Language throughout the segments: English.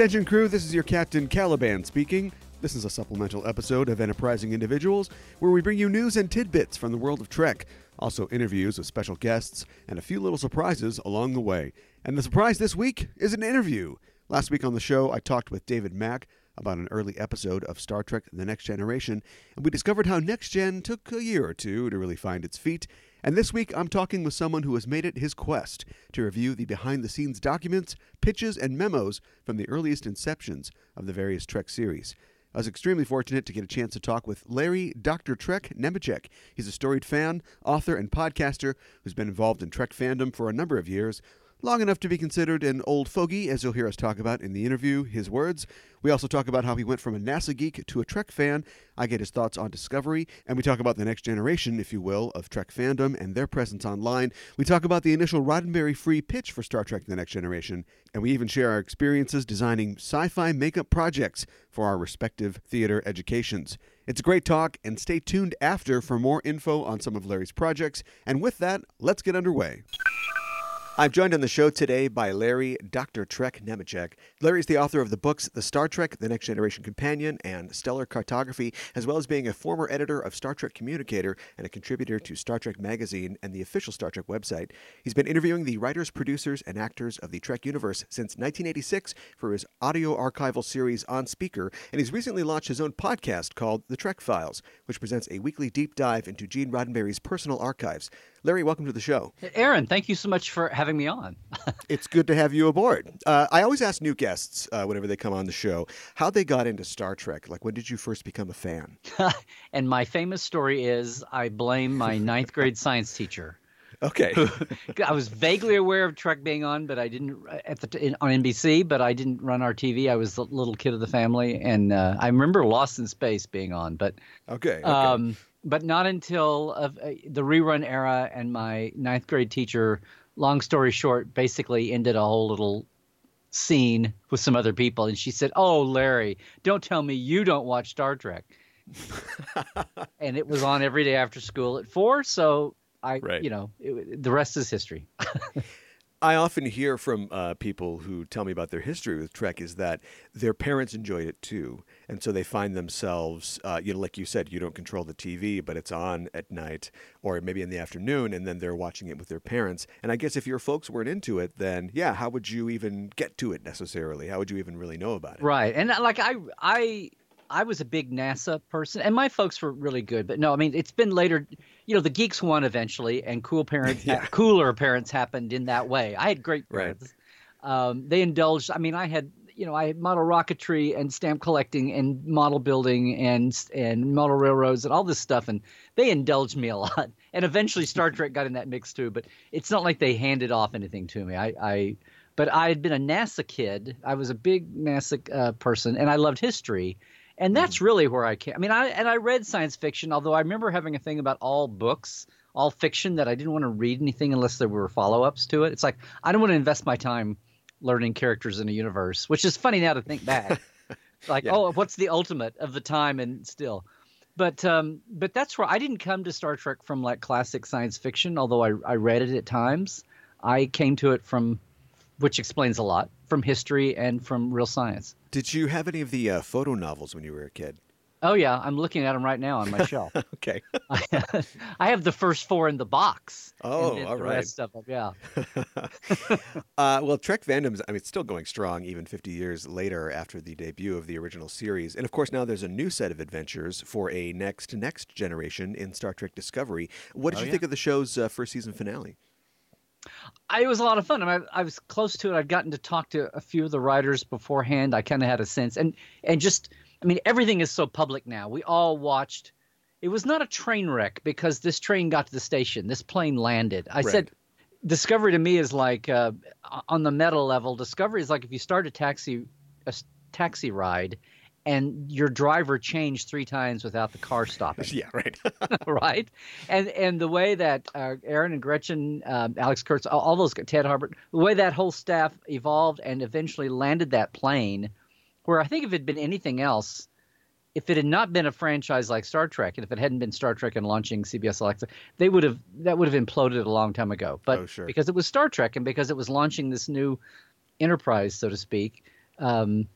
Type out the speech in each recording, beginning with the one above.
Attention, crew, this is your Captain Caliban speaking. This is a supplemental episode of Enterprising Individuals where we bring you news and tidbits from the world of Trek, also interviews with special guests, and a few little surprises along the way. And the surprise this week is an interview. Last week on the show, I talked with David Mack about an early episode of Star Trek The Next Generation, and we discovered how Next Gen took a year or two to really find its feet. And this week, I'm talking with someone who has made it his quest to review the behind the scenes documents, pitches, and memos from the earliest inceptions of the various Trek series. I was extremely fortunate to get a chance to talk with Larry Dr. Trek Nemecek. He's a storied fan, author, and podcaster who's been involved in Trek fandom for a number of years, long enough to be considered an old fogey, as you'll hear us talk about in the interview, his words. We also talk about how he went from a NASA geek to a Trek fan. I get his thoughts on Discovery, and we talk about the next generation, if you will, of Trek fandom and their presence online. We talk about the initial Roddenberry free pitch for Star Trek The Next Generation, and we even share our experiences designing sci fi makeup projects for our respective theater educations. It's a great talk, and stay tuned after for more info on some of Larry's projects. And with that, let's get underway. I'm joined on the show today by Larry Dr. Trek Nemecek. Larry is the author of the books The Star Trek The Next Generation Companion and Stellar Cartography, as well as being a former editor of Star Trek Communicator and a contributor to Star Trek Magazine and the official Star Trek website. He's been interviewing the writers, producers, and actors of the Trek universe since 1986 for his audio archival series On Speaker, and he's recently launched his own podcast called The Trek Files, which presents a weekly deep dive into Gene Roddenberry's personal archives. Larry, welcome to the show. Aaron, thank you so much for having me on. It's good to have you aboard. Uh, I always ask new guests uh, whenever they come on the show how they got into Star Trek. Like, when did you first become a fan? and my famous story is I blame my ninth grade science teacher. Okay. I was vaguely aware of Trek being on, but I didn't at the t- in, on NBC. But I didn't run our TV. I was the little kid of the family, and uh, I remember Lost in Space being on, but Okay. okay. um, but not until of uh, the rerun era. And my ninth grade teacher, long story short, basically ended a whole little scene with some other people, and she said, "Oh, Larry, don't tell me you don't watch Star Trek." and it was on every day after school at four. So I, Right. you know, it, the rest is history. I often hear from uh, people who tell me about their history with Trek is that their parents enjoyed it too, and so they find themselves, uh, you know, like you said, you don't control the TV, but it's on at night or maybe in the afternoon, and then they're watching it with their parents. And I guess if your folks weren't into it, then yeah, how would you even get to it necessarily? How would you even really know about it? Right. And uh, like I I I was a big NASA person and my folks were really good. But no, I mean it's been later you know, the geeks won eventually and cool parents Yeah. cooler parents happened in that way. I had great Right. parents. Um, they indulged I mean I had you know, I had model rocketry and stamp collecting and model building and and model railroads and all this stuff, and they indulged me a lot. And eventually, Star Trek got in that mix too. But it's not like they handed off anything to me. I, I but I had been a NASA kid. I was a big NASA uh, person, and I loved history. And that's really where I came. I mean, I and I read science fiction. Although I remember having a thing about all books, all fiction, that I didn't want to read anything unless there were follow-ups to it. It's like I don't want to invest my time learning characters in a universe, which is funny now to think back. like, Yeah. oh, what's the ultimate of the time and still. But um, but that's where I didn't come to Star Trek from like classic science fiction, although I, I read it at times. I came to it from, which explains a lot, from history and from real science. Did you have any of the uh, photo novels when you were a kid? Oh yeah, I'm looking at them right now on my shelf. Okay. I, have the first four in the box. Oh, all the right. rest of them, yeah. uh, well, Trek fandom's, I mean, it's still going strong even 50 years later after the debut of the original series. And of course, now there's a new set of adventures for a next next generation in Star Trek Discovery. What did Oh, you yeah. think of the show's uh, first season finale? I, it was a lot of fun. I, mean, I, I was close to it. I'd gotten to talk to a few of the writers beforehand. I kind of had a sense, and and just, I mean, everything is so public now. We all watched. It was not a train wreck because this train got to the station. This plane landed. I Right. said, Discovery to me is like uh, on the meta level. Discovery is like if you start a taxi, a taxi ride, and your driver changed three times without the car stopping. Yeah, right. right? And and the way that uh, Aaron and Gretchen, um, Alex Kurtz, all, all those Ted Harbert, the way that whole staff evolved and eventually landed that plane, where I think if it had been anything else, if it had not been a franchise like Star Trek, and if it hadn't been Star Trek and launching CBS All Access, they would have that would have imploded a long time ago. But Oh, sure. because it was Star Trek and because it was launching this new enterprise, so to speak, um,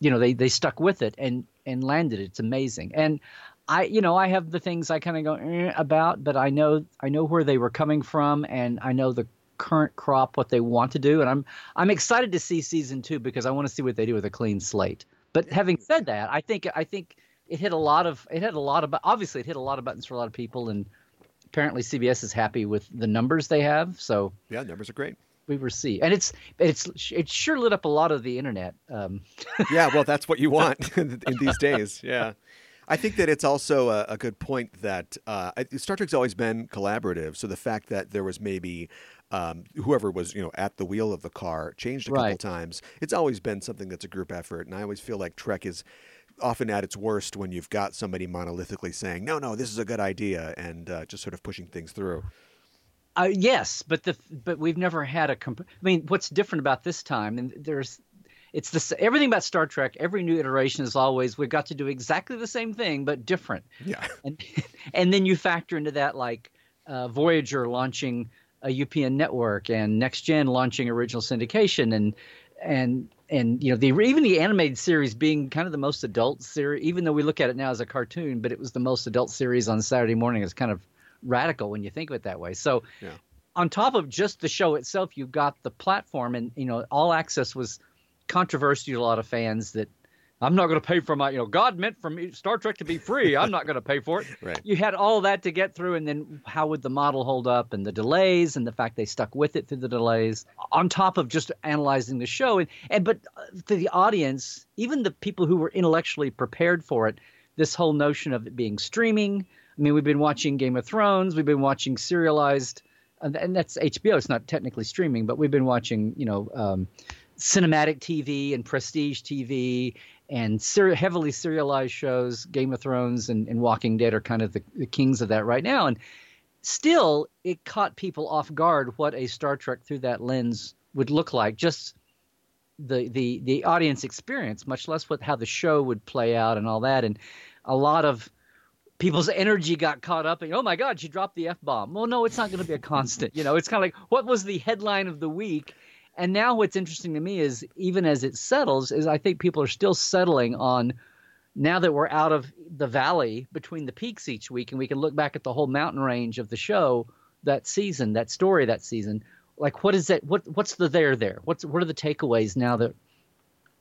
you know, they they stuck with it and and landed it. It's amazing. And I, you know, I have the things I kind of go eh, about, but I know I know where they were coming from, and I know the current crop what they want to do, and I'm I'm excited to see season two because I want to see what they do with a clean slate. But having said that, I think I think it hit a lot of it hit a lot of obviously it hit a lot of buttons for a lot of people, and apparently CBS is happy with the numbers they have. So yeah, numbers are great. we will see, and it's it's it sure lit up a lot of the internet. Um, Yeah, well, that's what you want in these days. Yeah. I think that it's also a, a good point that uh, Star Trek's always been collaborative. So the fact that there was maybe um, whoever was you know at the wheel of the car changed a couple times, it's always been something that's a group effort. And I always feel like Trek is often at its worst when you've got somebody monolithically saying, "No, no, this is a good idea," and uh, just sort of pushing things through. Uh, yes, but the but we've never had a. Comp- I mean, what's different about this time? And there's, it's this everything about Star Trek. Every new iteration is always we've got to do exactly the same thing but different. Yeah. And and then you factor into that like uh, Voyager launching a UPN network and Next Gen launching original syndication and and and you know the even the animated series being kind of the most adult series even though we look at it now as a cartoon but it was the most adult series on Saturday morning it's kind of radical when you think of it that way so Yeah. on top of just the show itself you've got the platform and you know all access was controversial to a lot of fans that I'm not going to pay for my, you know, God meant for me Star Trek to be free. I'm not going to pay for it. Right. You had all that to get through, and then how would the model hold up, and the delays, and the fact they stuck with it through the delays, on top of just analyzing the show, and and but uh, to the audience, even the people who were intellectually prepared for it, this whole notion of it being streaming. I mean, we've been watching Game of Thrones, we've been watching serialized, and and that's HBO. It's not technically streaming, but we've been watching, you know. Um, cinematic TV and prestige TV and ser- heavily serialized shows. Game of Thrones and, and Walking Dead are kind of the, the kings of that right now. And still, it caught people off guard what a Star Trek through that lens would look like. Just the the the audience experience, much less what how the show would play out and all that. And a lot of people's energy got caught up in, oh my God, she dropped the F bomb. Well, no, it's not going to be a constant. You know, it's kind of like what was the headline of the week? And now what's interesting to me is even as it settles, is I think people are still settling on now that we're out of the valley between the peaks each week and we can look back at the whole mountain range of the show that season, that story that season. Like what is that what what's the there there? What's what are the takeaways now that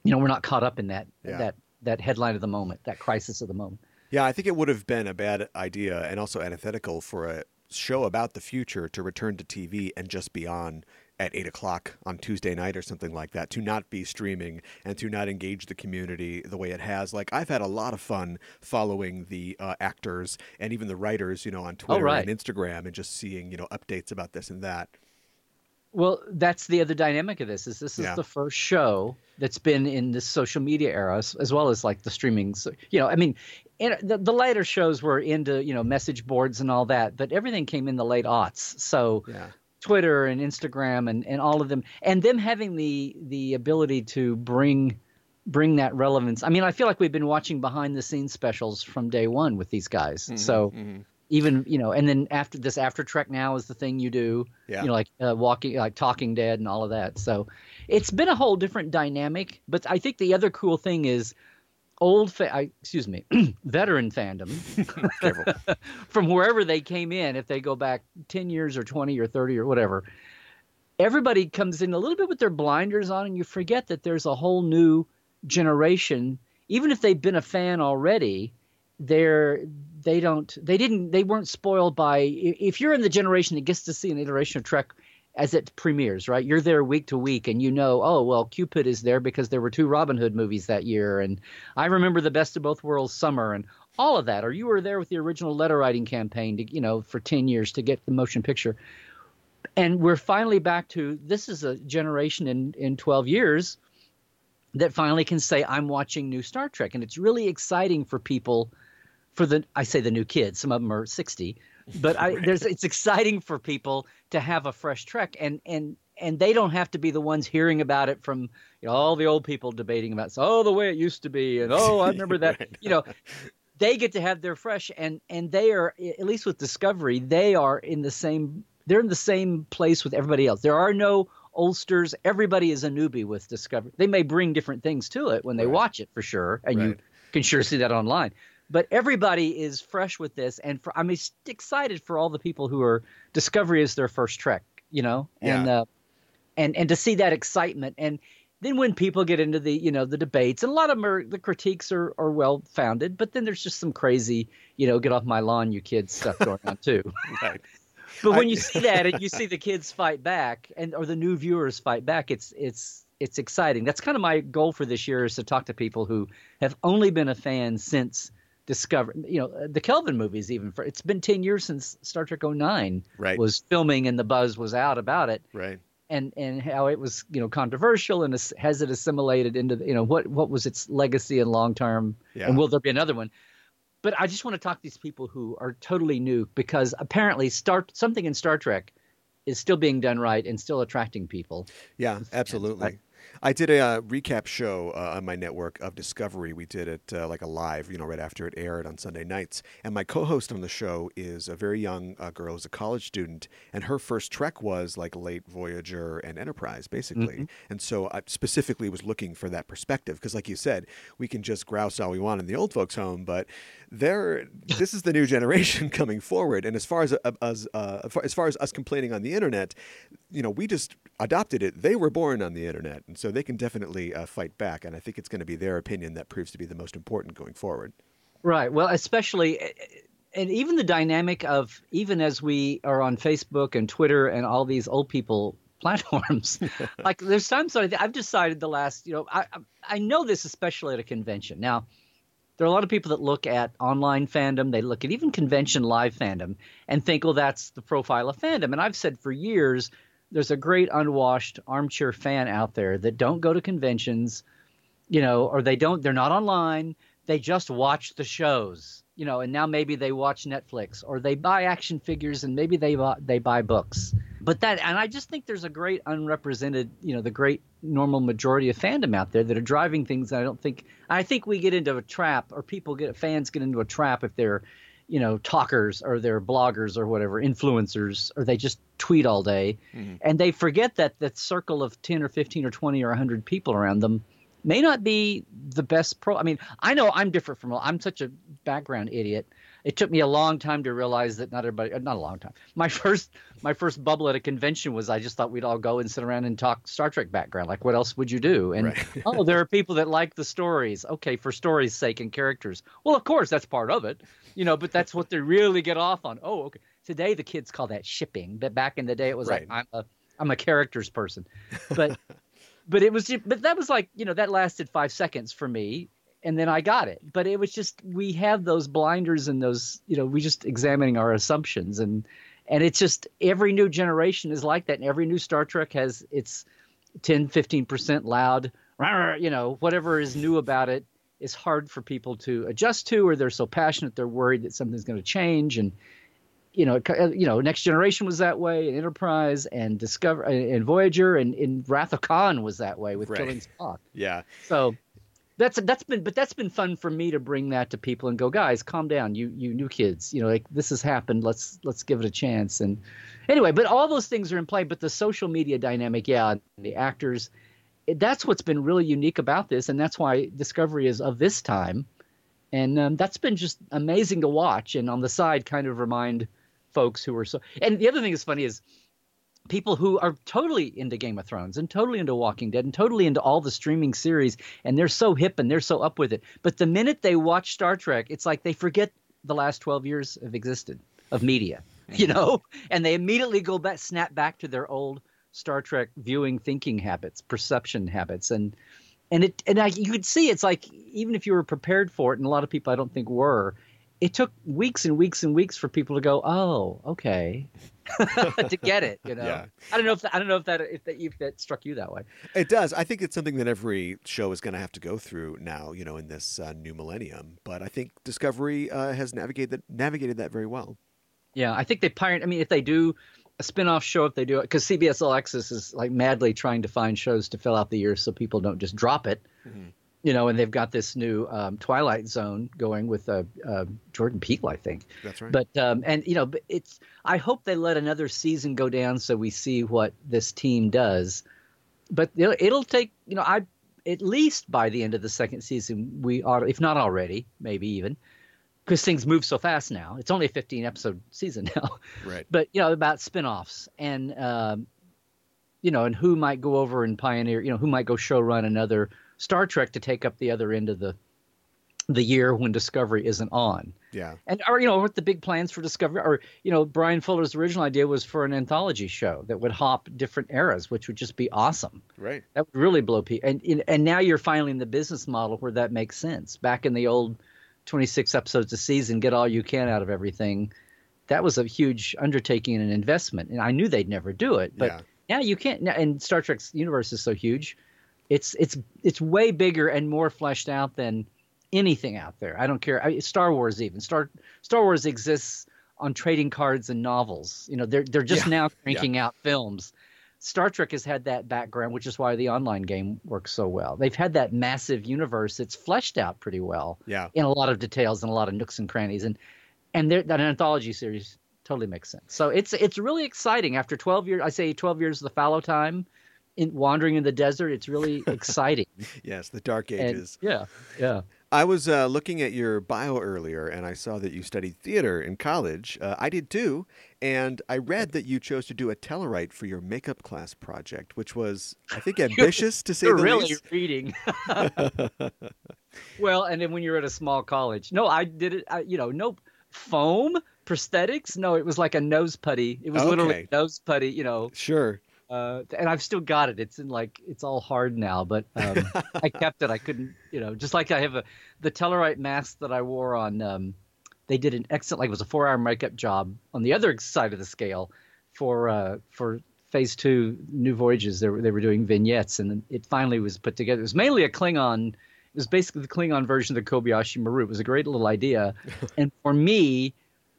you know we're not caught up in that Yeah. that that headline of the moment, that crisis of the moment. Yeah, I think it would have been a bad idea and also antithetical for a show about the future to return to TV and just be on at eight o'clock on Tuesday night or something like that, to not be streaming and to not engage the community the way it has. Like I've had a lot of fun following the uh, actors and even the writers, you know, on Twitter right. and Instagram, and just seeing you know updates about this and that. Well, that's the other dynamic of this. Is this is Yeah. the first show that's been in this social media era, as, as well as like the streaming. So, you know, I mean, in, the, the later shows were into you know message boards and all that, but everything came in the late aughts. So Yeah. Twitter and Instagram and, and all of them, and them having the the ability to bring bring that relevance. I mean, I feel like we've been watching behind the scenes specials from day one with these guys. Mm-hmm, so even you know, and then after this after Trek now is the thing you do. Yeah. You know, like uh, walking, like Talking Dead and all of that. So it's been a whole different dynamic. But I think the other cool thing is old, fa- I, excuse me, veteran fandom from wherever they came in, if they go back 10 years or 20 or 30 or whatever, everybody comes in a little bit with their blinders on, and you forget that there's a whole new generation. Even if they've been a fan already, they're they don't they didn't they weren't spoiled by if you're in the generation that gets to see an iteration of Trek as it premieres, right? You're there week to week and you know, oh, well, Qpid is there because there were two Robin Hood movies that year. And I remember the best of both worlds summer and all of that. Or you were there with the original letter writing campaign to, you know, for 10 years to get the motion picture. And we're finally back to this is a generation in, in 12 years that finally can say I'm watching new Star Trek, and it's really exciting for people. For the I say the new kids, some of them are 60, but I, there's it's exciting for people to have a fresh Trek, and and and they don't have to be the ones hearing about it from you know all the old people debating about so oh the way it used to be and oh I remember that Right. you know they get to have their fresh and and they are at least with Discovery they are in the same they're in the same place with everybody else. There are no oldsters. Everybody is a newbie with Discovery. They may bring different things to it when they Right. watch it for sure, and you can sure see that online. But everybody is fresh with this, and for, I'm excited for all the people who are Discovery is their first Trek, you know, and Yeah. uh, and and to see that excitement and then when people get into the you know the debates and a lot of them are the critiques are, are well founded but then there's just some crazy you know get off my lawn you kids stuff going on too Right. but when I- you see that and you see the kids fight back and or the new viewers fight back it's it's it's exciting that's kind of my goal for this year is to talk to people who have only been a fan since discover you know uh, the kelvin movies even for it's been 10 years since star trek 09 Right. was filming and the buzz was out about it Right. and and how it was you know controversial and has it assimilated into the- you know what what was its legacy and long term Yeah. and will there be another one but i just want to talk to these people who are totally new because apparently start something in star trek is still being done right and still attracting people Yeah, absolutely. I did a uh, recap show uh, on my network of Discovery. We did it uh, like a live, you know, right after it aired on Sunday nights. And my co-host on the show is a very young uh, girl who's a college student, and her first trek was like late Voyager and Enterprise, basically. And so I specifically was looking for that perspective because, like you said, we can just grouse all we want in the old folks' home, but there, this is the new generation coming forward. And as far as uh, as uh, as far as us complaining on the internet, you know, we just adopted it. They were born on the internet, and so they can definitely uh, fight back. And I think it's going to be their opinion that proves to be the most important going forward. Right. Well, especially, and even the dynamic of even as we are on Facebook and Twitter and all these old people platforms, like there's times that I've decided the last, you know, I- I know this especially at a convention. Now, there are a lot of people that look at online fandom, they look at even convention live fandom, and think, well, that's the profile of fandom. And I've said for years, there's a great unwashed armchair fan out there that don't go to conventions you know, or they don't, they're not online. They just watch the shows, you know, and now maybe they watch Netflix or they buy action figures and maybe they buy, they buy books. But that, and I just think there's a great unrepresented, you know, the great normal majority of fandom out there that are driving things. that I don't think, I think we get into a trap or people get, fans get into a trap if they're, you know, talkers or they're bloggers or whatever, influencers, or they just tweet all day. Mm-hmm. And they forget that that circle of 10 or 15 or 20 or 100 people around them may not be the best pro. I mean, I know I'm different from, I'm such a background idiot. It took me a long time to realize that not everybody, uh, not a long time. My first, my first bubble at a convention was I just thought we'd all go and sit around and talk Star Trek background. Like, what else would you do? And Right. oh, there are people that like the stories. Okay, for stories' sake and characters. Well, of course, that's part of it, you know. But that's what they really get off on. Oh, okay. Today the kids call that shipping, but back in the day it was Right. like I'm a I'm a characters person. But but it was but that was like you know that lasted five seconds for me and then i got it. But it was just we have those blinders and those you know we just examining our assumptions and and it's just every new generation is like that and every new star trek has its 10 15% loud you know whatever is new about it is hard for people to adjust to or they're so passionate they're worried that something's going to change and you know, uh, you know, Next Generation was that way, and Enterprise, and Discover, and Voyager, and in Wrath of Khan was that way with Right. killing Spock. Yeah. So that's that's been, but that's been fun for me to bring that to people and go, guys, calm down, you you new kids, you know, like this has happened. Let's let's give it a chance. And anyway, but all those things are in play. But the social media dynamic, yeah, the actors, that's what's been really unique about this, and that's why Discovery is of this time. And um, that's been just amazing to watch. And on the side, kind of remind folks who are so. And the other thing that's funny is people who are totally into Game of Thrones and totally into Walking Dead and totally into all the streaming series, and they're so hip and they're so up with it. But the minute they watch Star Trek, it's like they forget the last 12 years have existed of media, you know, and they immediately go back, snap back to their old Star Trek viewing, thinking habits, perception habits, and and it and I, you could see it's like even if you were prepared for it, and a lot of people I don't think were, it took weeks and weeks and weeks for people to go, oh, okay, to get it. You know, Yeah. I don't know if that, I don't know if that if that if that struck you that way. It does. I think it's something that every show is going to have to go through now, you know, in this uh, new millennium. But I think Discovery uh, has navigated that, navigated that very well. Yeah, I think they pioneered. I mean, if they do a spin-off show, if they do it, because CBS All Access is like madly trying to find shows to fill out the year so people don't just drop it. You know, and they've got this new um, Twilight Zone going with uh, uh, Jordan Peele, I think. That's right. But um, and you know, it's. I hope they let another season go down so we see what this team does. But it'll, it'll take. You know, I at least by the end of the second season we ought, if not already, maybe even, because things move so fast now. It's only a 15 episode season now. right. But you know about spin-offs and um, you know, and who might go over and pioneer. You know, who might go show run another Star Trek to take up the other end of the the year when Discovery isn't on Yeah. and or you know what the big plans for discovery or you know bryan fuller's original idea was for an anthology show that would hop different eras which would just be awesome Right. that would really blow people and and now you're finally in the business model where that makes sense back in the old 26 episodes a season get all you can out of everything that was a huge undertaking and an investment and i knew they'd never do it but Yeah. now you can't and star trek's universe is so huge it's it's it's way bigger and more fleshed out than anything out there. I don't care. I, Star Wars even Star Star Wars exists on trading cards and novels. You know, they're they're just Yeah, now cranking out films. Star Trek has had that background, which is why the online game works so well. They've had that massive universe that's fleshed out pretty well Yeah. in a lot of details and a lot of nooks and crannies, and and that anthology series totally makes sense. So it's it's really exciting. After 12 years, I say 12 years of the fallow time, in wandering in the desert, it's really exciting. Yes. The Dark And- Ages. yeah, yeah. I was uh, looking at your bio earlier, and I saw that you studied theater in college. Uh, I did too, and I read that you chose to do a Tellurite for your makeup class project, which was, I think, ambitious to say the really least. reading. well, and then when you're at a small college, no, I did it. I, you know, no foam prosthetics. No, it was like a nose putty. It was literally Okay. a nose putty. You know, Sure. Uh, and I've still got it. It's in like it's all hard now, but um, I kept it. I couldn't, you know, just like I have a the Tellurite mask that I wore on. Um, they did an excellent, like it was a four hour makeup job on the other side of the scale for uh, for phase two new voyages. They were they were doing vignettes, and it finally was put together. It was mainly a Klingon. It was basically the Klingon version of the Kobayashi Maru. It was a great little idea, and for me,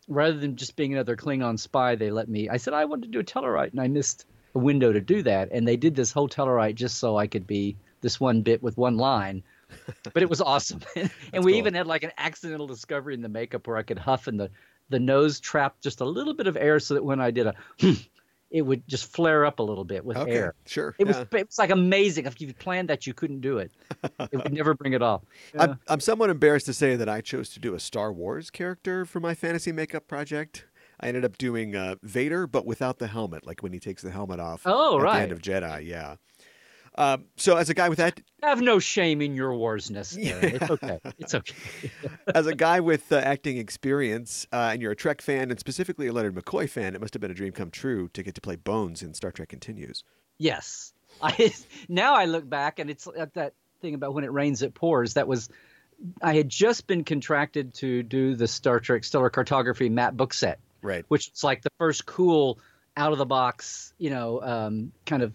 rather than just being another Klingon spy, they let me. I said I wanted to do a Tellurite, and I missed a window to do that, and they did this whole Tellurite just so I could be this one bit with one line. But it was awesome, and we cool. even had like an accidental discovery in the makeup where I could huff, and the the nose trapped just a little bit of air, so that when I did a, it would just flare up a little bit with Okay. air. Sure. It was it was like amazing. If you planned that, you couldn't do it. It would never bring it off. Yeah. I'm, I'm somewhat embarrassed to say that I chose to do a Star Wars character for my fantasy makeup project. I ended up doing uh, Vader, but without the helmet, like when he takes the helmet off Oh, at right. the end of Jedi. Yeah. Um, so, as a guy with that, Have no shame in your warsness. Gary. It's okay. It's okay. as a guy with uh, acting experience, uh, and you're a Trek fan, and specifically a Leonard McCoy fan, it must have been a dream come true to get to play Bones in Star Trek Continues. Yes. I now I look back and it's at that thing about when it rains it pours. That was I had just been contracted to do the Star Trek Stellar Cartography map book set, Right. which is like the first cool out of the box, you know, um, kind of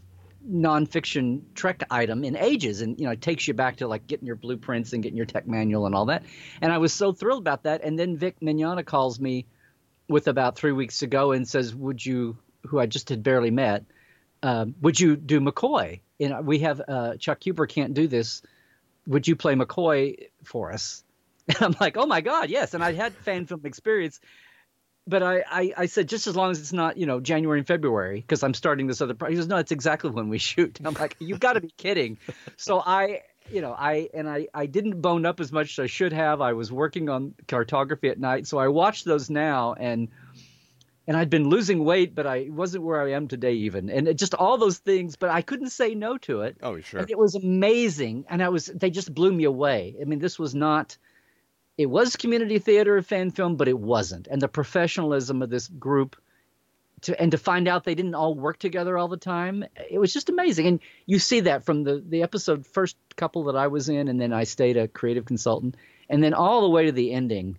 nonfiction Trek item in ages, and you know, it takes you back to like getting your blueprints and getting your tech manual and all that. And I was so thrilled about that. And then Vic Mignogna calls me with about three weeks to go and says, "Would you?" Who I just had barely met. Um, would you do McCoy? And we have uh, Chuck Huber can't do this. Would you play McCoy for us? And I'm like, oh my god, yes. And I had fan film experience, but I, I, I said just as long as it's not you know January and February because I'm starting this other. project. He goes, no, it's exactly when we shoot. I'm like, you've got to be kidding. So I, you know, I and I, I didn't bone up as much as I should have. I was working on cartography at night, so I watched those now and and I'd been losing weight, but I wasn't where I am today even, and it just all those things. But I couldn't say no to it. Oh, sure. And it was amazing, and I was they just blew me away. I mean, this was not. It was community theater fan film, but it wasn't, and the professionalism of this group. To, and to find out they didn't all work together all the time, it was just amazing. And you see that from the the episode first couple that I was in, and then I stayed a creative consultant, and then all the way to the ending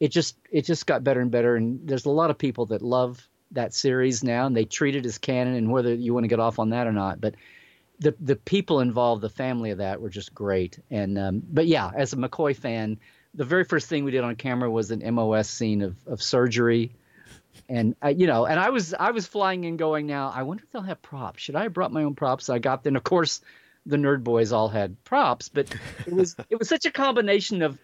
it just it just got better and better. And there's a lot of people that love that series now, and they treat it as canon. And whether you want to get off on that or not, but the the people involved, the family of that, were just great. And um, but yeah, as a McCoy fan, the very first thing we did on camera was an MOS scene of of surgery. And uh, you know, and I was I was flying in, going now. I wonder if they'll have props. Should I have brought my own props? I got then, of course, the nerd boys all had props, but it was it was such a combination of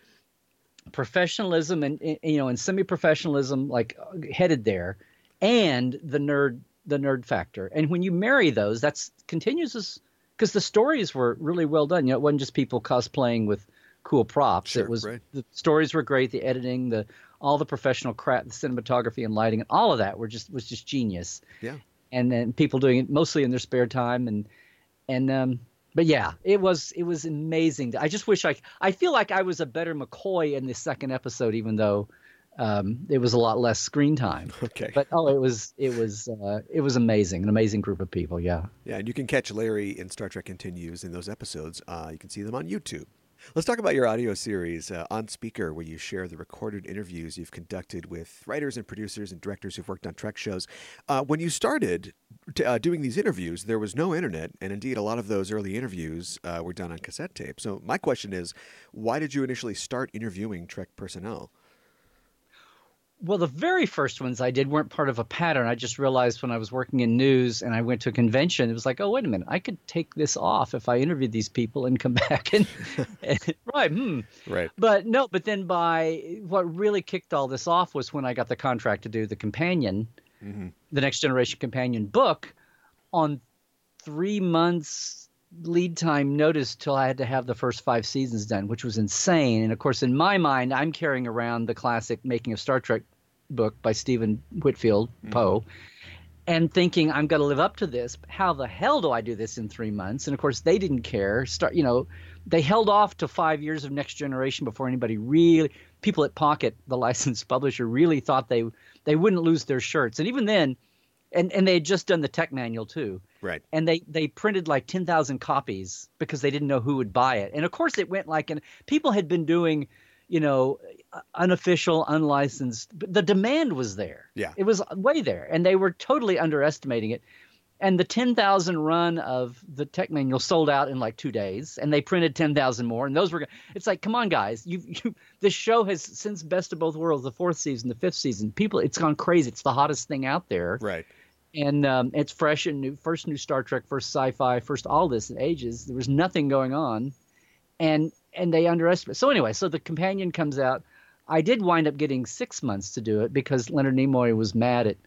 professionalism and you know and semi-professionalism like headed there and the nerd the nerd factor and when you marry those that's continues as because the stories were really well done you know it wasn't just people cosplaying with cool props Sure, it was right. the stories were great the editing the all the professional crap the cinematography and lighting and all of that were just was just genius Yeah. and then people doing it mostly in their spare time and and um but yeah it was it was amazing i just wish i i feel like i was a better mccoy in the second episode even though um it was a lot less screen time Okay. but oh it was it was uh it was amazing an amazing group of people yeah Yeah, and you can catch Larry in Star Trek Continues in those episodes. Uh, you can see them on YouTube. Let's talk about your audio series uh, on Speaker, where you share the recorded interviews you've conducted with writers and producers and directors who've worked on Trek shows. Uh, when you started t- uh, doing these interviews, there was no internet, and indeed, a lot of those early interviews uh, were done on cassette tape. So, my question is, why did you initially start interviewing Trek personnel? Well, the very first ones I did weren't part of a pattern. I just realized when I was working in news and I went to a convention, it was like, oh, wait a minute, I could take this off if I interviewed these people and come back and, and right, hmm. Right. But no, but then by what really kicked all this off was when I got the contract to do the companion, the Next Generation companion book, on three months lead time notice till I had to have the first five seasons done, which was insane. And of course, in my mind, I'm carrying around the classic Making of Star Trek book by Stephen Whitfield mm-hmm. Poe. And thinking I'm going to live up to this. How the hell do I do this in three months? And of course, they didn't care. Start, you know, they held off to five years of Next Generation before anybody really, people at Pocket, the licensed publisher, really thought they they wouldn't lose their shirts. And even then, and and they had just done the tech manual too Right. and they they printed like 10,000 copies because they didn't know who would buy it. And of course it went like and people had been doing, you know, unofficial, unlicensed, but the demand was there. Yeah. It was way there and they were totally underestimating it. And the 10,000 run of the tech manual sold out in like 2 days and they printed 10,000 more and those were it's like come on guys, you you this show has since Best of Both Worlds, the 4th season, the 5th season, people it's gone crazy. It's the hottest thing out there Right. and um, it's fresh and new. First new Star Trek, first sci-fi, first all this in ages. There was nothing going on, and and they underestimate. So anyway, so the companion comes out. I did wind up getting six months to do it because Leonard Nimoy was mad at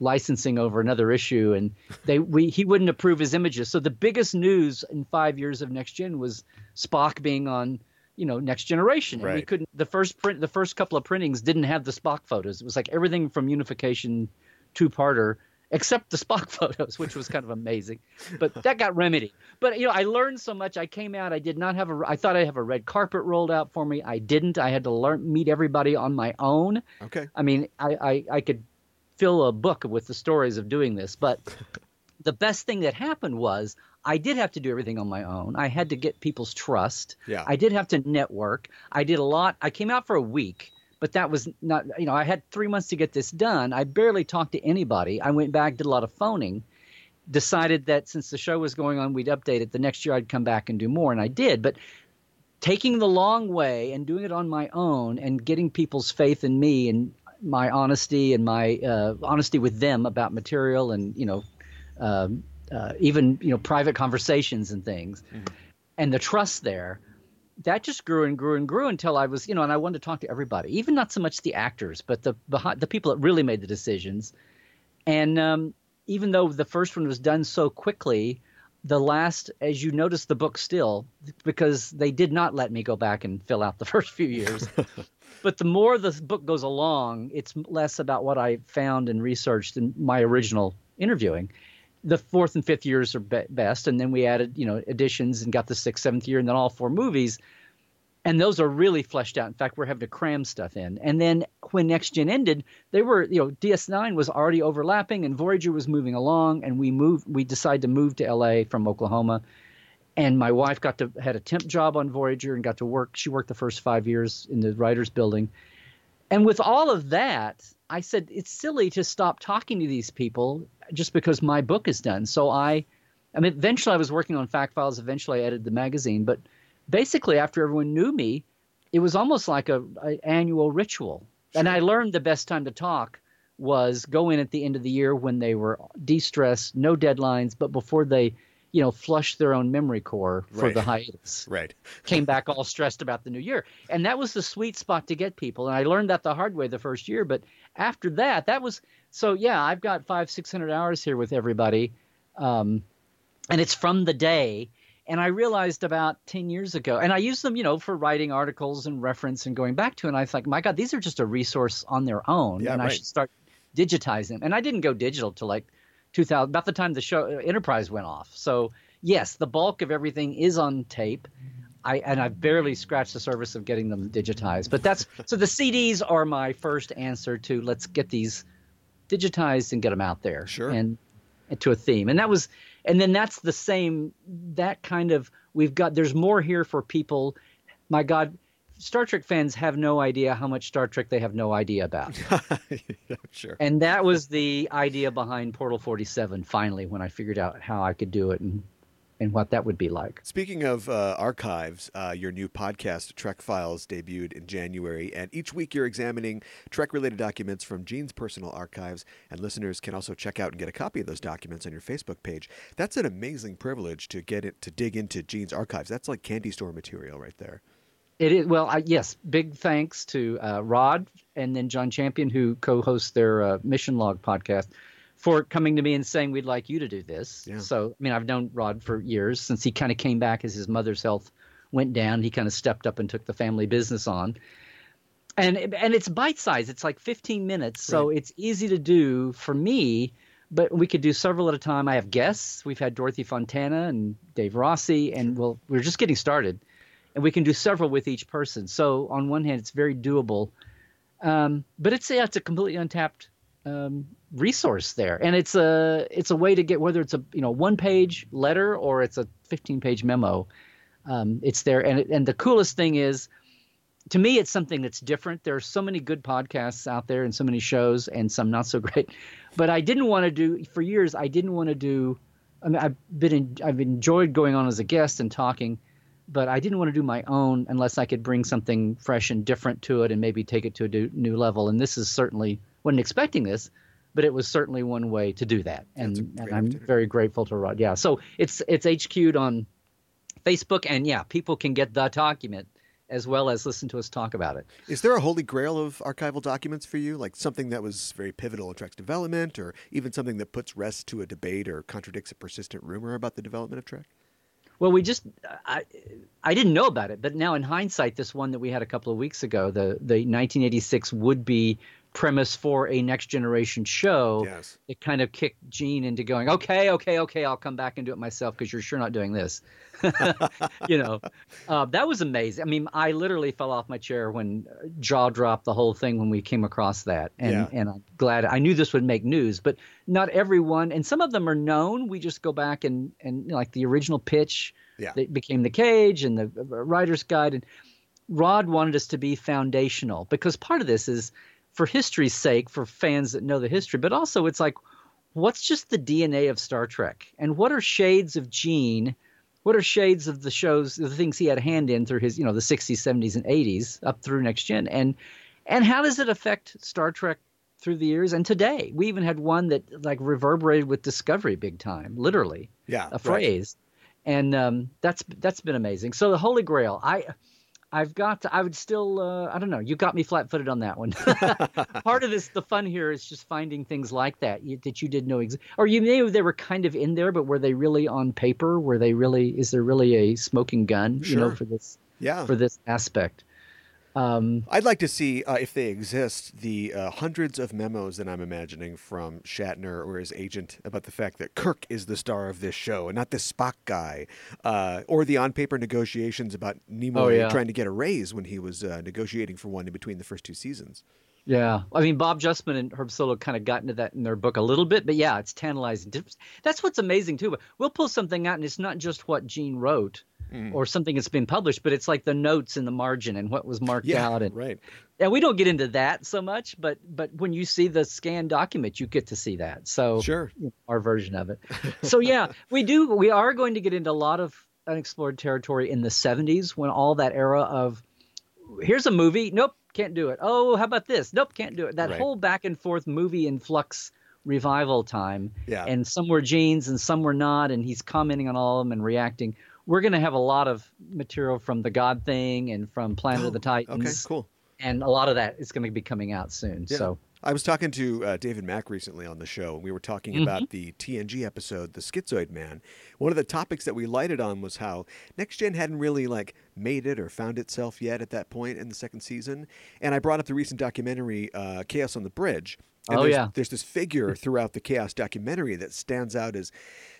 licensing over another issue, and they we he wouldn't approve his images. So the biggest news in five years of Next Gen was Spock being on. You know, next generation, and we couldn't. The first print, the first couple of printings didn't have the Spock photos. It was like everything from Unification two-parter except the Spock photos, which was kind of amazing. But that got remedied. But you know, I learned so much. I came out. I did not have a. I thought I'd have a red carpet rolled out for me. I didn't. I had to learn meet everybody on my own. Okay. I mean, I I, I could fill a book with the stories of doing this, but the best thing that happened was I did have to do everything on my own. I had to get people's trust. Yeah. I did have to network. I did a lot. I came out for a week, but that was not, you know, I had three months to get this done. I barely talked to anybody. I went back, did a lot of phoning, decided that since the show was going on, we'd update it. The next year I'd come back and do more, and I did. But taking the long way and doing it on my own and getting people's faith in me and my honesty and my uh, honesty with them about material and you know um, uh, even you know private conversations and things and the trust there that just grew and grew and grew until I was you know and I wanted to talk to everybody even not so much the actors but the behind the people that really made the decisions. And um, even though the first one was done so quickly the last as you notice the book still because they did not let me go back and fill out the first few years but the more the book goes along it's less about what i found and researched in my original interviewing the fourth and fifth years are be- best and then we added you know additions and got the sixth seventh year and then all four movies and those are really fleshed out. In fact, we're having to cram stuff in. And then when Next Gen ended, they were, you know, DS9 was already overlapping and Voyager was moving along, and we moved. We decided to move to LA from Oklahoma, and my wife got to had a temp job on Voyager and got to work. She worked the first five years in the writers' building, And with all of that, I said it's silly to stop talking to these people just because my book is done. So I, I mean, eventually I was working on Fact Files. Eventually I edited the magazine, but basically after everyone knew me, it was almost like a, a annual ritual. And I learned the best time to talk was go in at the end of the year when they were de-stressed, no deadlines, but before they, you know, flushed their own memory core for Right. the hiatus Right. came back all stressed about the new year. And that was the sweet spot to get people. And I learned that the hard way the first year. But after that, that was so yeah, I've got five, six hundred hours here with everybody. Um, and it's from the day. And I realized about 10 years ago, and I use them, you know, for writing articles and reference and going back to. And I was like, my God, these are just a resource on their own. Yeah, and I should start digitizing them. And I didn't go digital to like 2000, about the time the show uh, Enterprise went off. So yes, the bulk of everything is on tape. I and I've barely scratched the surface of getting them digitized. But that's so the CDs are my first answer to let's get these digitized and get them out there. Sure. And, and to a theme. And that was and then that's the same that kind of we've got there's more here for people. My God, Star Trek fans have no idea how much Star Trek they have no idea about. sure. And that was the idea behind Portal 47 finally when I figured out how I could do it and and what that would be like. Speaking of uh, archives, uh, your new podcast, Trek Files, debuted in January, and each week you're examining Trek related documents from Gene's personal archives, and listeners can also check out and get a copy of those documents on your Facebook page. That's an amazing privilege to get it to dig into Gene's archives. That's like candy store material right there. It is well, I, yes. Big thanks to uh, Rod and then John Champion, who co-hosts their uh, Mission Log podcast, for coming to me and saying we'd like you to do this. Yeah. So, I mean, I've known Rod for years since he kind of came back as his mother's health went down. He kind of stepped up and took the family business on. And and it's bite size. It's like 15 minutes, so it's easy to do for me. But we could do several at a time. I have guests. We've had Dorothy Fontana and Dave Rossi, and well, we're just getting started and we can do several with each person. So on one hand, it's very doable, um, but it's yeah, it's a completely untapped um, resource there, and it's a it's a way to get whether it's a you know one page letter or it's a 15 page memo. Um, it's there, and and the coolest thing is, to me, it's something that's different. There are so many good podcasts out there, and so many shows, and some not so great. But I didn't want to do for years. I didn't want to do. I mean, I've been I've enjoyed going on as a guest and talking but I didn't want to do my own unless I could bring something fresh and different to it and maybe take it to a do, new level. And this is certainly wasn't expecting this, but it was certainly one way to do that. And, That's a great and I'm very grateful to Rod. Yeah, so it's it's HQ'd on Facebook, and yeah, people can get the document as well as listen to us talk about it. Is there a holy grail of archival documents for you? Like something that was very pivotal in Trek's development, or even something that puts rest to a debate or contradicts a persistent rumor about the development of Trek? Well, we just I I didn't know about it, but now in hindsight, this one that we had a couple of weeks ago, the the 1986 would be premise for a next generation show. Yes. It kind of kicked Gene into going, okay, okay, okay, I'll come back and do it myself because you're sure not doing this. you know, uh, that was amazing. I mean, I literally fell off my chair when uh, jaw dropped the whole thing when we came across that, and Yeah. and I'm glad I knew this would make news, but not everyone, and some of them are known. We just go back and and you know, like the original pitch Yeah. that became the cage and the uh, writer's guide, and Rod wanted us to be foundational because part of this is for history's sake, for fans that know the history, but also it's like, what's just the DNA of Star Trek, and what are shades of Gene? What are shades of the shows, the things he had a hand in through his, you know, the 60s, 70s, and 80s up through next gen, and and how does it affect Star Trek through the years and today? We even had one that like reverberated with Discovery big time, literally Yeah. a right. phrase, and um, that's that's been amazing. So the Holy Grail, I. I've got. To, I would still. Uh, I don't know. You got me flat-footed on that one. Part of this, the fun here is just finding things like that you, that you didn't know exist, or you knew they were kind of in there, but were they really on paper? Were they really? Is there really a smoking gun? You know, Sure. for this Yeah. for this aspect. Um, I'd like to see, uh, if they exist, the uh, hundreds of memos that I'm imagining from Shatner or his agent about the fact that Kirk is the star of this show and not this Spock guy, uh, or the on-paper negotiations about Nimoy Oh, yeah. trying to get a raise when he was uh, negotiating for one in between the first two seasons. Yeah, I mean Bob Justman and Herb Solow kind of got into that in their book a little bit, but yeah, it's tantalizing. That's what's amazing too. We'll pull something out, and it's not just what Gene wrote, Mm-hmm. or something that's been published, but it's like the notes in the margin and what was marked Yeah, out and right. and we don't get into that so much, but but when you see the scanned document, you get to see that. So Sure. our version of it. So yeah, we do. We are going to get into a lot of unexplored territory in the '70s when all that era of here's a movie, nope, can't do it. Oh, how about this? Nope, can't do it. That Right. whole back and forth movie in flux revival time. Yeah. And some were genes and some were not, and he's commenting on all of them and reacting. We're going to have a lot of material from the God Thing and from Planet of the Oh, Okay, cool. and a lot of that is going to be coming out soon. Yeah. So I was talking to uh, David Mack recently on the show, and we were talking Mm-hmm. about the TNG episode, "The Schizoid Man." One of the topics that we lighted on was how Next Gen hadn't really like made it or found itself yet at that point in the second season. And I brought up the recent documentary, uh, "Chaos on the Bridge." And Oh, there's, yeah. there's this figure throughout the Chaos documentary that stands out as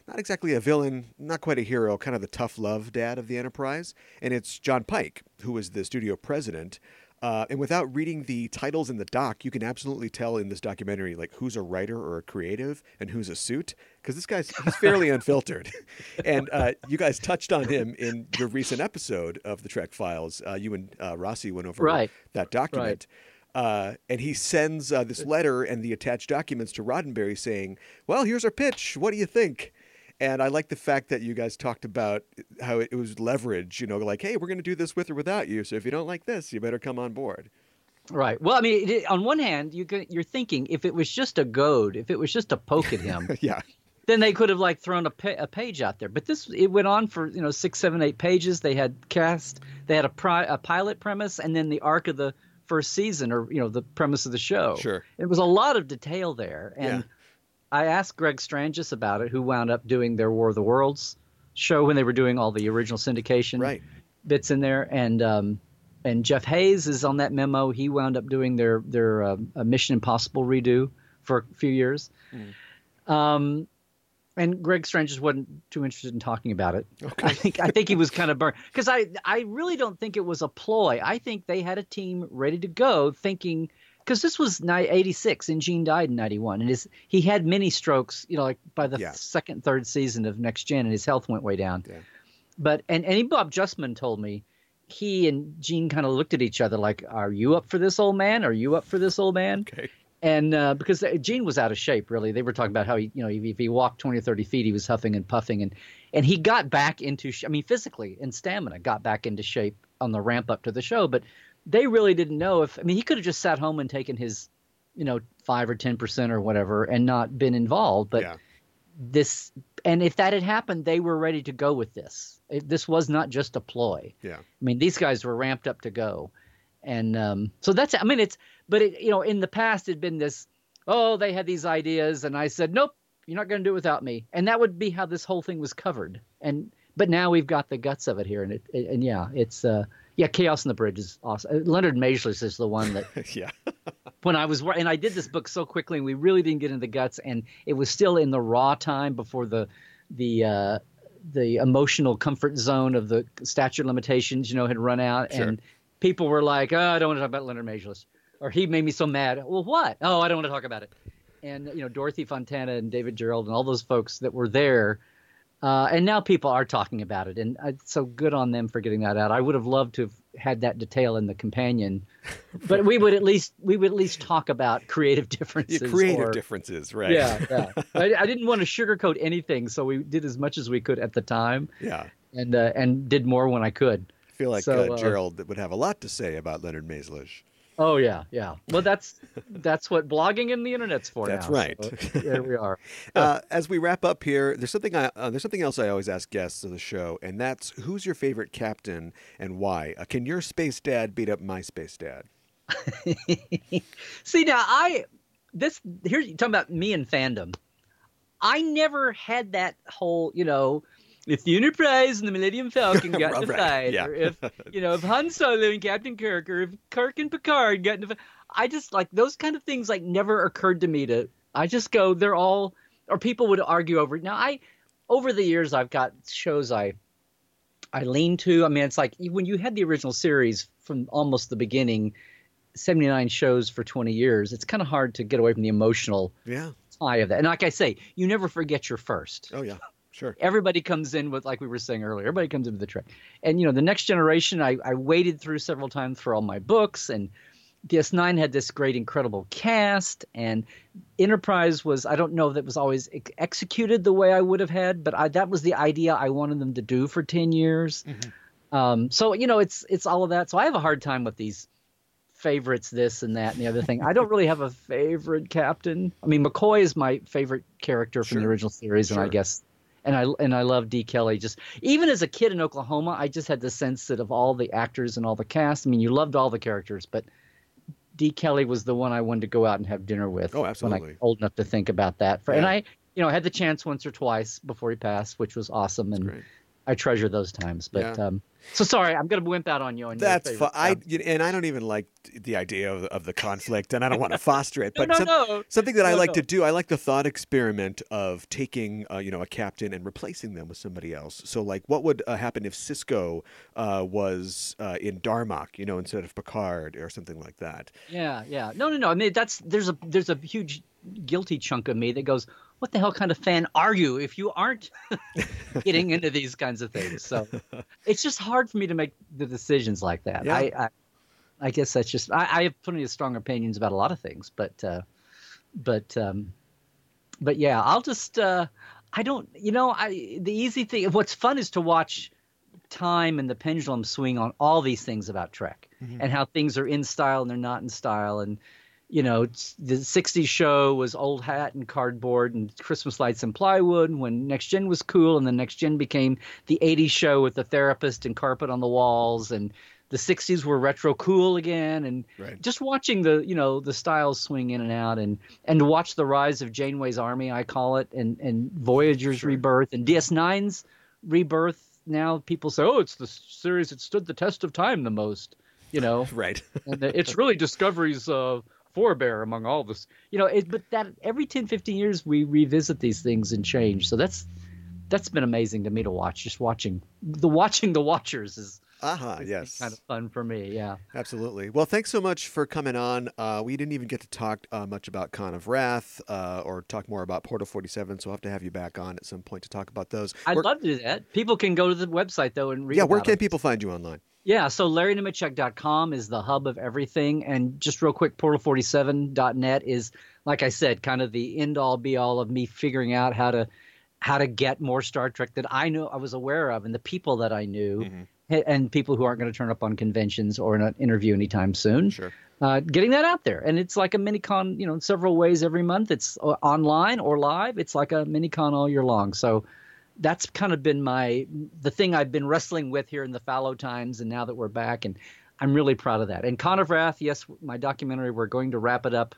not exactly a villain, not quite a hero, kind of the tough love dad of the Enterprise. And it's John Pike, who was the studio president. Uh, and without reading the titles in the doc, you can absolutely tell in this documentary like who's a writer or a creative and who's a suit because this guy's he's fairly unfiltered. And uh, you guys touched on him in your recent episode of the Trek Files. Uh, you and uh, Rossi went over Right. that document. Uh, and he sends uh, this letter and the attached documents to Roddenberry saying, "Well, here's our pitch. What do you think?" And I like the fact that you guys talked about how it was leverage. You know, like, "Hey, we're going to do this with or without you. So if you don't like this, you better come on board." Right. Well, I mean, it, on one hand, you you're thinking if it was just a goad, if it was just a poke at him, yeah, then they could have like thrown a, pa- a page out there. But this, it went on for you know six, seven, eight pages. They had cast, they had a, pri- a pilot premise, and then the arc of the first season, or you know the premise of the show. Sure. It was a lot of detail there, and Yeah. I asked Greg Strangis about it, who wound up doing their War of the Worlds show when they were doing all the original syndication right. bits in there, and um, and Jeff Hayes is on that memo. He wound up doing their their uh, Mission Impossible redo for a few years. Um, and Greg Strange just wasn't too interested in talking about it. I think I think he was kind of burned because I I really don't think it was a ploy. I think they had a team ready to go, thinking because this was 86 and Gene died in 91 and his he had many strokes you know like by the Yeah. second third season of Next Gen and his health went way down. Yeah. But and and Bob Justman told me he and Gene kind of looked at each other like, "Are you up for this, old man? Are you up for this, old man?" Okay. And uh, because Gene was out of shape, really, they were talking about how he, you know, if, if he walked twenty or thirty feet, he was huffing and puffing, and and he got back into, sh- I mean, physically and stamina, got back into shape on the ramp up to the show. But they really didn't know if, I mean, he could have just sat home and taken his, you know, five or ten percent or whatever, and not been involved. But yeah. this, and if that had happened, they were ready to go with this. It, this was not just a ploy. Yeah. I mean, these guys were ramped up to go, and um, so that's. I mean, it's. But it, you know, in the past, it'd been this. Oh, they had these ideas, and I said, nope, you're not going to do it without me, and that would be how this whole thing was covered. And but now we've got the guts of it here, and it, it and yeah, it's uh, yeah, chaos on the bridge is awesome. Uh, Leonard Maizlish is the one that yeah. when I was and I did this book so quickly, and we really didn't get into the guts, and it was still in the raw time before the the uh, the emotional comfort zone of the statute limitations, you know, had run out, Sure. and people were like, "Oh, I don't want to talk about Leonard Maizlish," or "He made me so mad." Well, what? Oh, I don't want to talk about it. And you know, Dorothy Fontana and David Gerrold and all those folks that were there. Uh, and now people are talking about it, and uh, so good on them for getting that out. I would have loved to have had that detail in the companion, but we would at least we would at least talk about creative Yeah, differences. creative or- differences, right? Yeah, yeah. I, I didn't want to sugarcoat anything, so we did as much as we could at the time, Yeah. and uh, and did more when I could. I feel like So, uh, uh, Gerrold would have a lot to say about Leonard Maizlish. Oh yeah, yeah. Well, that's that's what blogging and the internet's for. That's now, right. so there we are. Uh, as we wrap up here, there's something I, uh, there's something else I always ask guests of the show, and that's who's your favorite captain and why? Uh, can your space dad beat up my space dad? See now, I this here you talking about me and fandom. I never had that whole, you know, if the Enterprise and the Millennium Falcon got in a fight, yeah. or if you know, if Han Solo and Captain Kirk, or if Kirk and Picard got in a fight, I just like those kind of things. Like never occurred to me to. I just go, they're all, or people would argue over. Now I, over the years, I've got shows I I lean to. I mean, it's like when you had the original series from almost the beginning, 79 shows for 20 years, it's kind of hard to get away from the emotional Yeah. tie of that. And like I say, you never forget your first. Oh yeah. Sure. Everybody comes in with, like we were saying earlier, everybody comes in with the Trek. And, you know, the next generation, I, I waded through several times for all my books, and DS9 had this great, incredible cast, and Enterprise was, I don't know if that was always ex- executed the way I would have had, but I, that was the idea I wanted them to do for 10 years. Um, so, you know, it's, it's all of that. So I have a hard time with these favorites, this and that and the other thing. I don't really have a favorite captain. I mean, McCoy is my favorite character from Sure. the original series, and I guess, and I and I love D. Kelly. Just even as a kid in Oklahoma, I just had the sense that of all the actors and all the cast. I mean, you loved all the characters, but D. Kelly was the one I wanted to go out and have dinner with. Oh, absolutely. When I was old enough to think about that. For, And I, you know, had the chance once or twice before he passed, which was awesome, and Great. I treasure those times. But Yeah. um, so sorry, I'm gonna wimp out on you. On That's fine. I captain. you know, and I don't even like the idea of, of the conflict, and I don't want to foster it. No, But no, some- no. something that I like to do, I like the thought experiment of taking, uh, you know, a captain and replacing them with somebody else. So, like, what would uh, happen if Sisko uh, was uh, in Darmok, you know, instead of Picard or something like that? Yeah, yeah. No, no, no. I mean, that's there's a there's a huge guilty chunk of me that goes, "What the hell kind of fan are you if you aren't getting into these kinds of things?" So it's just hard for me to make the decisions like that. Yeah. I, I I guess that's just I, I have plenty of strong opinions about a lot of things, but uh, but um, but yeah, I'll just uh, I don't you know I the easy thing. What's fun is to watch time and the pendulum swing on all these things about Trek and how things are in style and they're not in style and you know the 60s show was old hat and cardboard and christmas lights and plywood when next gen was cool and then next gen became the 80s show with the therapist and carpet on the walls and the 60s were retro cool again and Right. just watching the you know the styles swing in and out and and to watch the rise of janeway's army i call it and and voyager's Sure. rebirth and ds9's rebirth now people say oh it's the series that stood the test of time the most you know Right. and it's really discovery's uh, forebear among all this you know it, but that every 10 15 years we revisit these things and change so that's that's been amazing to me to watch just watching the watching the watchers is Aha. been Yes. kind of fun for me yeah Absolutely. Well, thanks so much for coming on. Uh, we didn't even get to talk uh, much about Con of Wrath uh, or talk more about Portal 47, so I'll have to have you back on at some point to talk about those. i'd love to do that people can go to the website though and read yeah, where can people find you online? Yeah, so LarryNemecek.com is the hub of everything. And just real quick, Portal47.net is, like I said, kind of the end all be all of me figuring out how to how to get more Star Trek that I know I was aware of and the people that I knew Mm-hmm. and people who aren't going to turn up on conventions or in an interview anytime soon. Sure. Uh, getting that out there. And it's like a mini con, you know, in several ways every month. It's uh, online or live. It's like a mini con all year long. So that's kind of been my the thing I've been wrestling with here in the fallow times, and now that we're back, and I'm really proud of that. And Con of Wrath, yes, my documentary, we're going to wrap it up.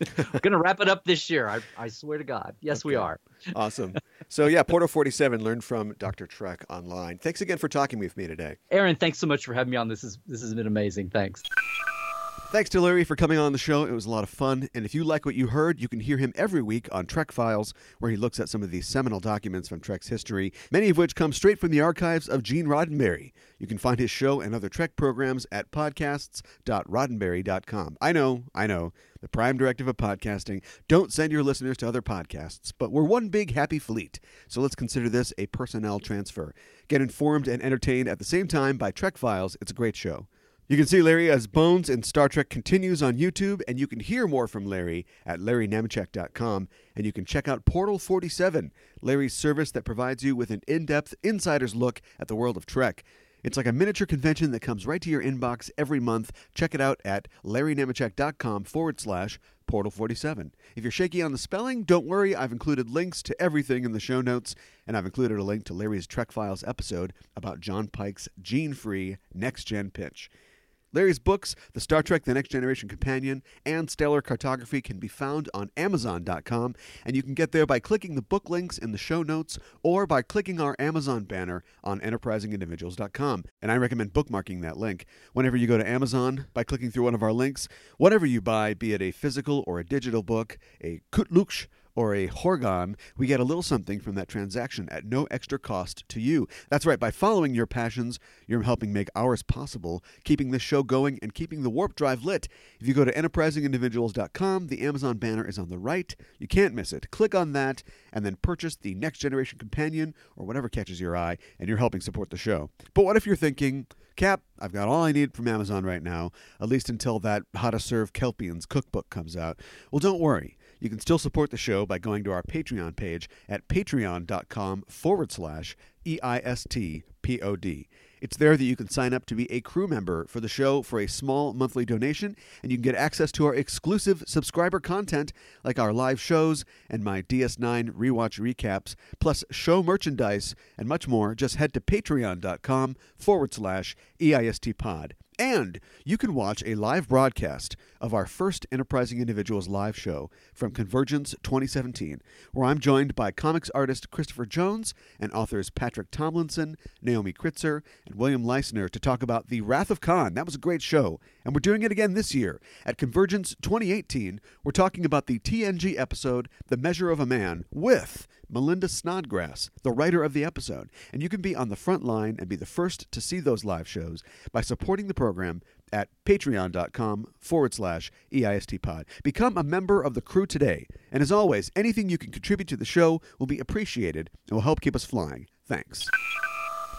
we're going to wrap it up this year. I, I swear to God. Yes, we are. Awesome. So, yeah, Portal 47, learn from Dr. Trek online. Thanks again for talking with me today. Aaron, thanks so much for having me on. This is this has been amazing. Thanks. Thanks to Larry for coming on the show. It was a lot of fun. And if you like what you heard, you can hear him every week on Trek Files, where he looks at some of these seminal documents from Trek's history, many of which come straight from the archives of Gene Roddenberry. You can find his show and other Trek programs at podcasts.roddenberry.com. I know, I know, the prime directive of podcasting. Don't send your listeners to other podcasts, but we're one big happy fleet. So let's consider this a personnel transfer. Get informed and entertained at the same time by Trek Files. It's a great show. You can see Larry as Bones in Star Trek Continues on YouTube, and you can hear more from Larry at larrynemecek.com, and you can check out Portal 47, Larry's service that provides you with an in-depth insider's look at the world of Trek. It's like a miniature convention that comes right to your inbox every month. Check it out at larrynemecek.com forward slash Portal 47. If you're shaky on the spelling, don't worry. I've included links to everything in the show notes, and I've included a link to Larry's Trek Files episode about John Pike's gene free next gen pitch. Larry's books, The Star Trek The Next Generation Companion and Stellar Cartography, can be found on Amazon.com, and you can get there by clicking the book links in the show notes or by clicking our Amazon banner on enterprisingindividuals.com. And I recommend bookmarking that link. Whenever you go to Amazon, by clicking through one of our links, whatever you buy, be it a physical or a digital book, a kut'luch, or a Horga'hn, we get a little something from that transaction at no extra cost to you. That's right, by following your passions, you're helping make ours possible, keeping this show going and keeping the warp drive lit. If you go to enterprisingindividuals.com, the Amazon banner is on the right. You can't miss it. Click on that and then purchase the Next Generation Companion or whatever catches your eye, and you're helping support the show. But what if you're thinking, Cap, I've got all I need from Amazon right now, at least until that How to Serve Kelpiens cookbook comes out. Well, don't worry. You can still support the show by going to our Patreon page at patreon.com forward slash EISTPOD. It's there that you can sign up to be a crew member for the show for a small monthly donation, and you can get access to our exclusive subscriber content like our live shows and my DS9 rewatch recaps, plus show merchandise and much more. Just head to patreon.com forward slash EISTPod. And you can watch a live broadcast of our first Enterprising Individuals live show from Convergence 2017, where I'm joined by comics artist Christopher Jones and authors Patrick Tomlinson, Naomi Kritzer, and William Leisner to talk about The Wrath of Khan. That was a great show, and we're doing it again this year. At Convergence 2018, we're talking about the TNG episode The Measure of a Man with Melinda Snodgrass, the writer of the episode. And you can be on the front line and be the first to see those live shows by supporting the program at patreon.com forward slash EISTpod. Become a member of the crew today. And as always, anything you can contribute to the show will be appreciated and will help keep us flying. Thanks.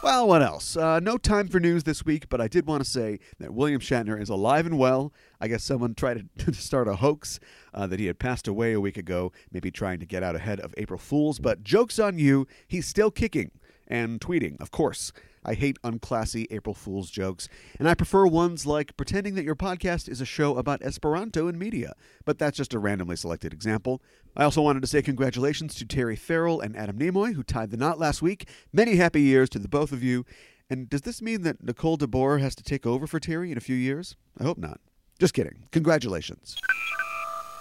Well, what else? Uh, no time for news this week, but I did want to say that William Shatner is alive and well. I guess someone tried to start a hoax uh, that he had passed away a week ago, maybe trying to get out ahead of April Fools. But joke's on you, he's still kicking and tweeting, of course. I hate unclassy April Fool's jokes, and I prefer ones like pretending that your podcast is a show about Esperanto and media, but that's just a randomly selected example. I also wanted to say congratulations to Terry Farrell and Adam Nimoy, who tied the knot last week. Many happy years to the both of you. And does this mean that Nicole DeBoer has to take over for Terry in a few years? I hope not. Just kidding. Congratulations.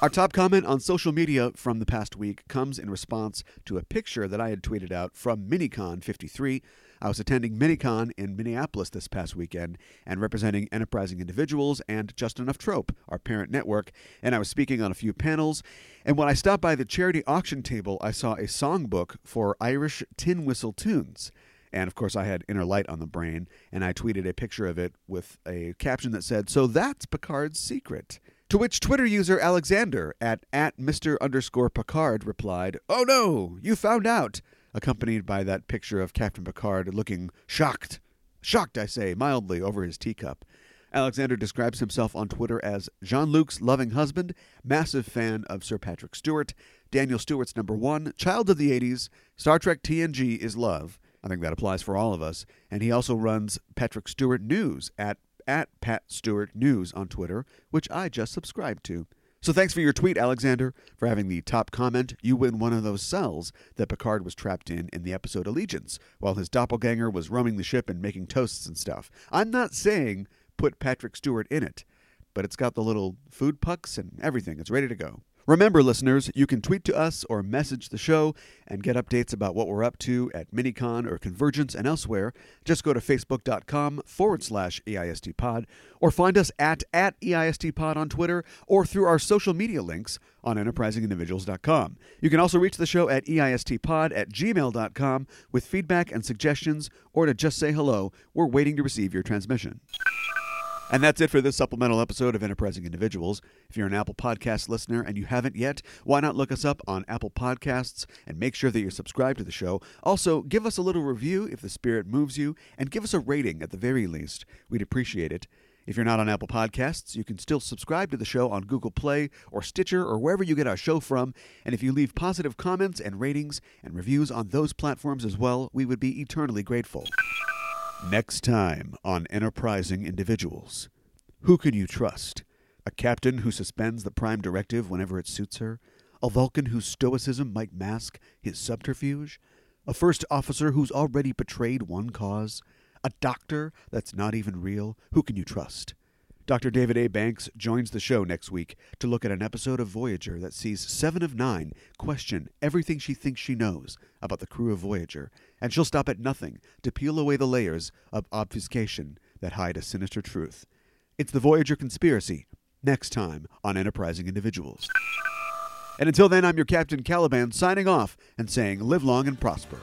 Our top comment on social media from the past week comes in response to a picture that I had tweeted out from Minicon 53. I was attending Minicon in Minneapolis this past weekend and representing enterprising individuals and Just Enough Trope, our parent network, and I was speaking on a few panels. And when I stopped by the charity auction table, I saw a songbook for Irish tin whistle tunes. And of course, I had Inner Light on the brain, and I tweeted a picture of it with a caption that said, So that's Picard's secret. To which Twitter user Alexander at, at Mr. underscore Picard replied, Oh no, you found out, accompanied by that picture of Captain Picard looking shocked. Shocked, I say, mildly over his teacup. Alexander describes himself on Twitter as Jean Luc's loving husband, massive fan of Sir Patrick Stewart, Daniel Stewart's number one, child of the 80s, Star Trek TNG is love. I think that applies for all of us. And he also runs Patrick Stewart News at at Pat Stewart News on Twitter, which I just subscribed to. So thanks for your tweet, Alexander. For having the top comment, you win one of those cells that Picard was trapped in in the episode Allegiance, while his doppelganger was roaming the ship and making toasts and stuff. I'm not saying put Patrick Stewart in it, but it's got the little food pucks and everything. It's ready to go. Remember, listeners, you can tweet to us or message the show and get updates about what we're up to at Minicon or Convergence and elsewhere. Just go to facebook.com forward slash EISTpod or find us at, at EISTpod on Twitter or through our social media links on enterprisingindividuals.com. You can also reach the show at EISTpod at gmail.com with feedback and suggestions or to just say hello. We're waiting to receive your transmission. And that's it for this supplemental episode of Enterprising Individuals. If you're an Apple Podcast listener and you haven't yet, why not look us up on Apple Podcasts and make sure that you're subscribed to the show? Also, give us a little review if the spirit moves you, and give us a rating at the very least. We'd appreciate it. If you're not on Apple Podcasts, you can still subscribe to the show on Google Play or Stitcher or wherever you get our show from. And if you leave positive comments and ratings and reviews on those platforms as well, we would be eternally grateful. Next time on Enterprising Individuals. Who can you trust? A captain who suspends the Prime Directive whenever it suits her? A Vulcan whose stoicism might mask his subterfuge? A first officer who's already betrayed one cause? A doctor that's not even real? Who can you trust? Dr. David A. Banks joins the show next week to look at an episode of Voyager that sees Seven of Nine question everything she thinks she knows about the crew of Voyager, and she'll stop at nothing to peel away the layers of obfuscation that hide a sinister truth. It's the Voyager Conspiracy, next time on Enterprising Individuals. And until then, I'm your Captain Caliban signing off and saying live long and prosper.